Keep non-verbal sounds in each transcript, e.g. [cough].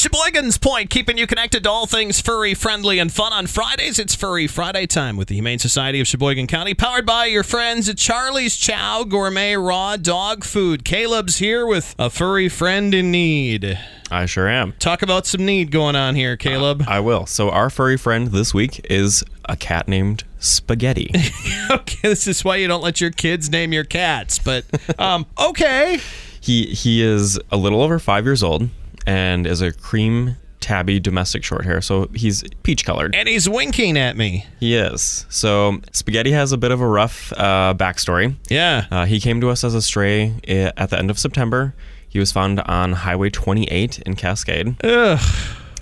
Sheboygan's Point, keeping you connected to all things furry, friendly, and fun on Fridays. It's Furry Friday time with the Humane Society of Sheboygan County, powered by your friends at Charlie's Chow Gourmet Raw Dog Food. Caleb's here with a furry friend in need. I sure am. Talk about some need going on here, Caleb. I will. So, our furry friend this week is a cat named Spaghetti. [laughs] okay, this is why you don't let your kids name your cats, but um, [laughs] okay. he he is a little over five years old and is a cream tabby domestic short hair. So he's peach colored. And he's winking at me. He is. So Spaghetti has a bit of a rough uh, backstory. Yeah. Uh, he came to us as a stray at the end of September. He was found on Highway 28 in Cascade Ugh.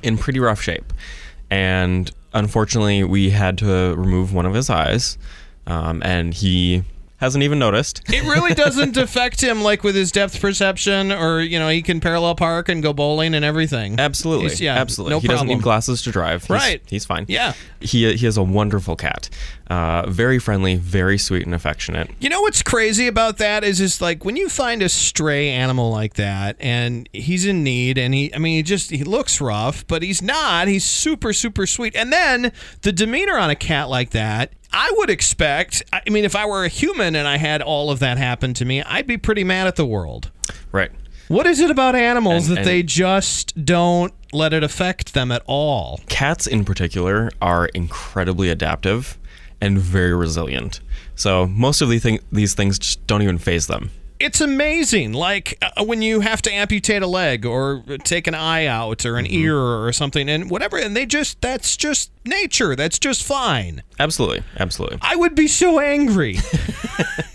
in pretty rough shape. And unfortunately, we had to remove one of his eyes. Um, and he hasn't even noticed. [laughs] It really [laughs] doesn't affect him like with his depth perception or, you know, he can parallel park and go bowling and everything. Absolutely. He's- yeah, absolutely. no he doesn't need glasses to drive. He's- Right. He's fine. Yeah. He, he is a wonderful cat. Uh, very friendly, very sweet and affectionate. You know what's crazy about that is is like when you find a stray animal like that and he's in need and he I mean he just he looks rough, but he's not. He's super super sweet. And then the demeanor on a cat like that I would expect. I mean, if I were a human and I had all of that happen to me, I'd be pretty mad at the world. Right. What is it about animals And- that and- they just don't let it affect them at all? Cats, in particular, are incredibly adaptive and very resilient. So most of the thing, these things just don't even faze them. It's amazing. Like uh, when you have to amputate a leg or take an eye out or an Mm-hmm. ear or something and whatever, and they just, that's just nature. That's just fine. Absolutely. Absolutely. I would be so angry.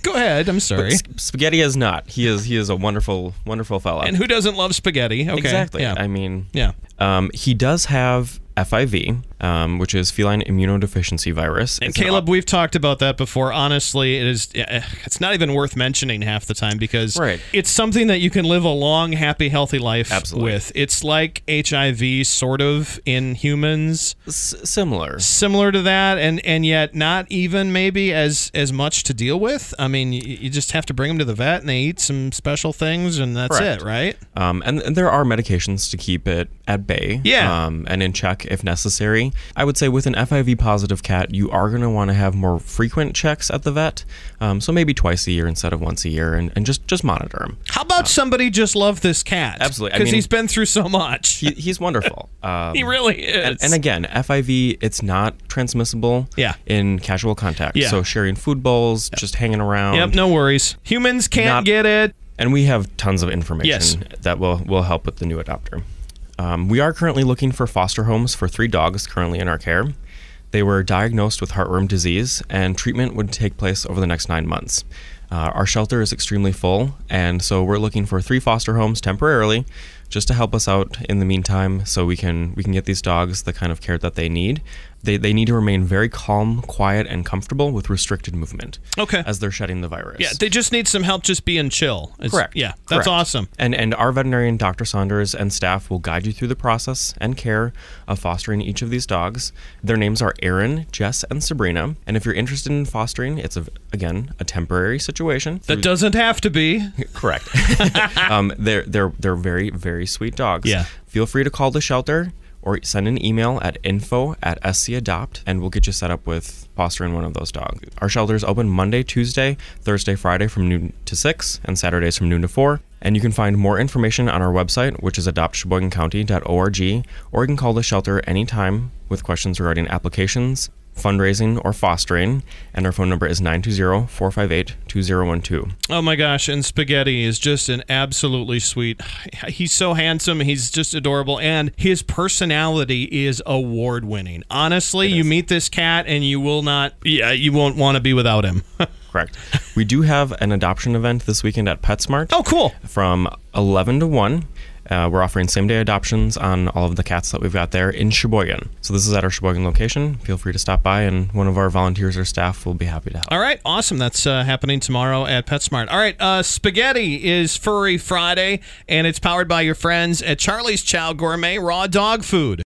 Go ahead. I'm [laughs] sorry. S- Spaghetti is not. He is. He is a wonderful, wonderful fella. And who doesn't love spaghetti? Okay. exactly. Yeah. I mean, yeah. um, he does have FIV, um, which is feline immunodeficiency virus. And It's an Caleb, we've talked about that before. Honestly, it is eh, it's not even worth mentioning half the time because Right. it's something that you can live a long, happy, healthy life Absolutely. with. It's like HIV sort of in humans, s- similar. similar to that and and yet not even maybe as as much to deal with. I mean, you, you just have to bring them to the vet and they eat some special things and that's Correct. it, right? Um, and, and there are medications to keep it at bay Yeah. um, and in check if necessary. I would say with an FIV positive cat, you are going to want to have more frequent checks at the vet. Um, so maybe twice a year instead of once a year and, and just, just monitor him. How about somebody just love this cat? Absolutely. I Because mean- he's been through so much. He, he's wonderful. [laughs] Um, He really is. and, and again, FIV, it's not transmissible Yeah. in casual contact. Yeah. So sharing food bowls, just hanging around. Yep, no worries. Humans can't Not- get it. and we have tons of information Yes. that will will help with the new adopter. Um, we are currently looking for foster homes for three dogs currently in our care. They were diagnosed with heartworm disease, and treatment would take place over the next nine months. Uh, our shelter is extremely full, and so we're looking for three foster homes temporarily, just to help us out in the meantime, so we can we can get these dogs the kind of care that they need. They, they need to remain very calm, quiet, and comfortable with restricted movement Okay. as they're shedding the virus. Yeah, they just need some help just being chill. It's- Correct. Yeah, that's Correct. awesome. And and our veterinarian, Dr. Saunders, and staff will guide you through the process and care of fostering each of these dogs. Their names are Aaron, Jess, and Sabrina. And if you're interested in fostering, it's a, again a temporary situation. That doesn't have to be. [laughs] Correct. [laughs] um, they're they're they're very very sweet dogs. Yeah. Feel free to call the shelter or send an email at info at scadopt and we'll get you set up with fostering one of those dogs. Our shelter is open Monday, Tuesday, Thursday, Friday from noon to 6 and Saturdays from noon to 4. And you can find more information on our website, which is adoptsheboygancounty.org, or you can call the shelter anytime with questions regarding applications, fundraising, or fostering. And our phone number is 920 458 2012. Oh my gosh, and Spaghetti is just an absolutely sweet. He's so handsome, he's just adorable, and his personality is award winning. Honestly, you meet this cat and you will not, yeah, you won't want to be without him. [laughs] Correct. We do have an adoption event this weekend at PetSmart oh, cool. from 11 to 1. Uh, we're offering same day adoptions on all of the cats that we've got there in Sheboygan. So this is at our Sheboygan location. Feel free to stop by, and one of our volunteers or staff will be happy to help. All right, awesome. That's uh, happening tomorrow at PetSmart. All right, uh, Spaghetti is Furry Friday, and it's powered by your friends at Charlie's Chow Gourmet Raw Dog Food.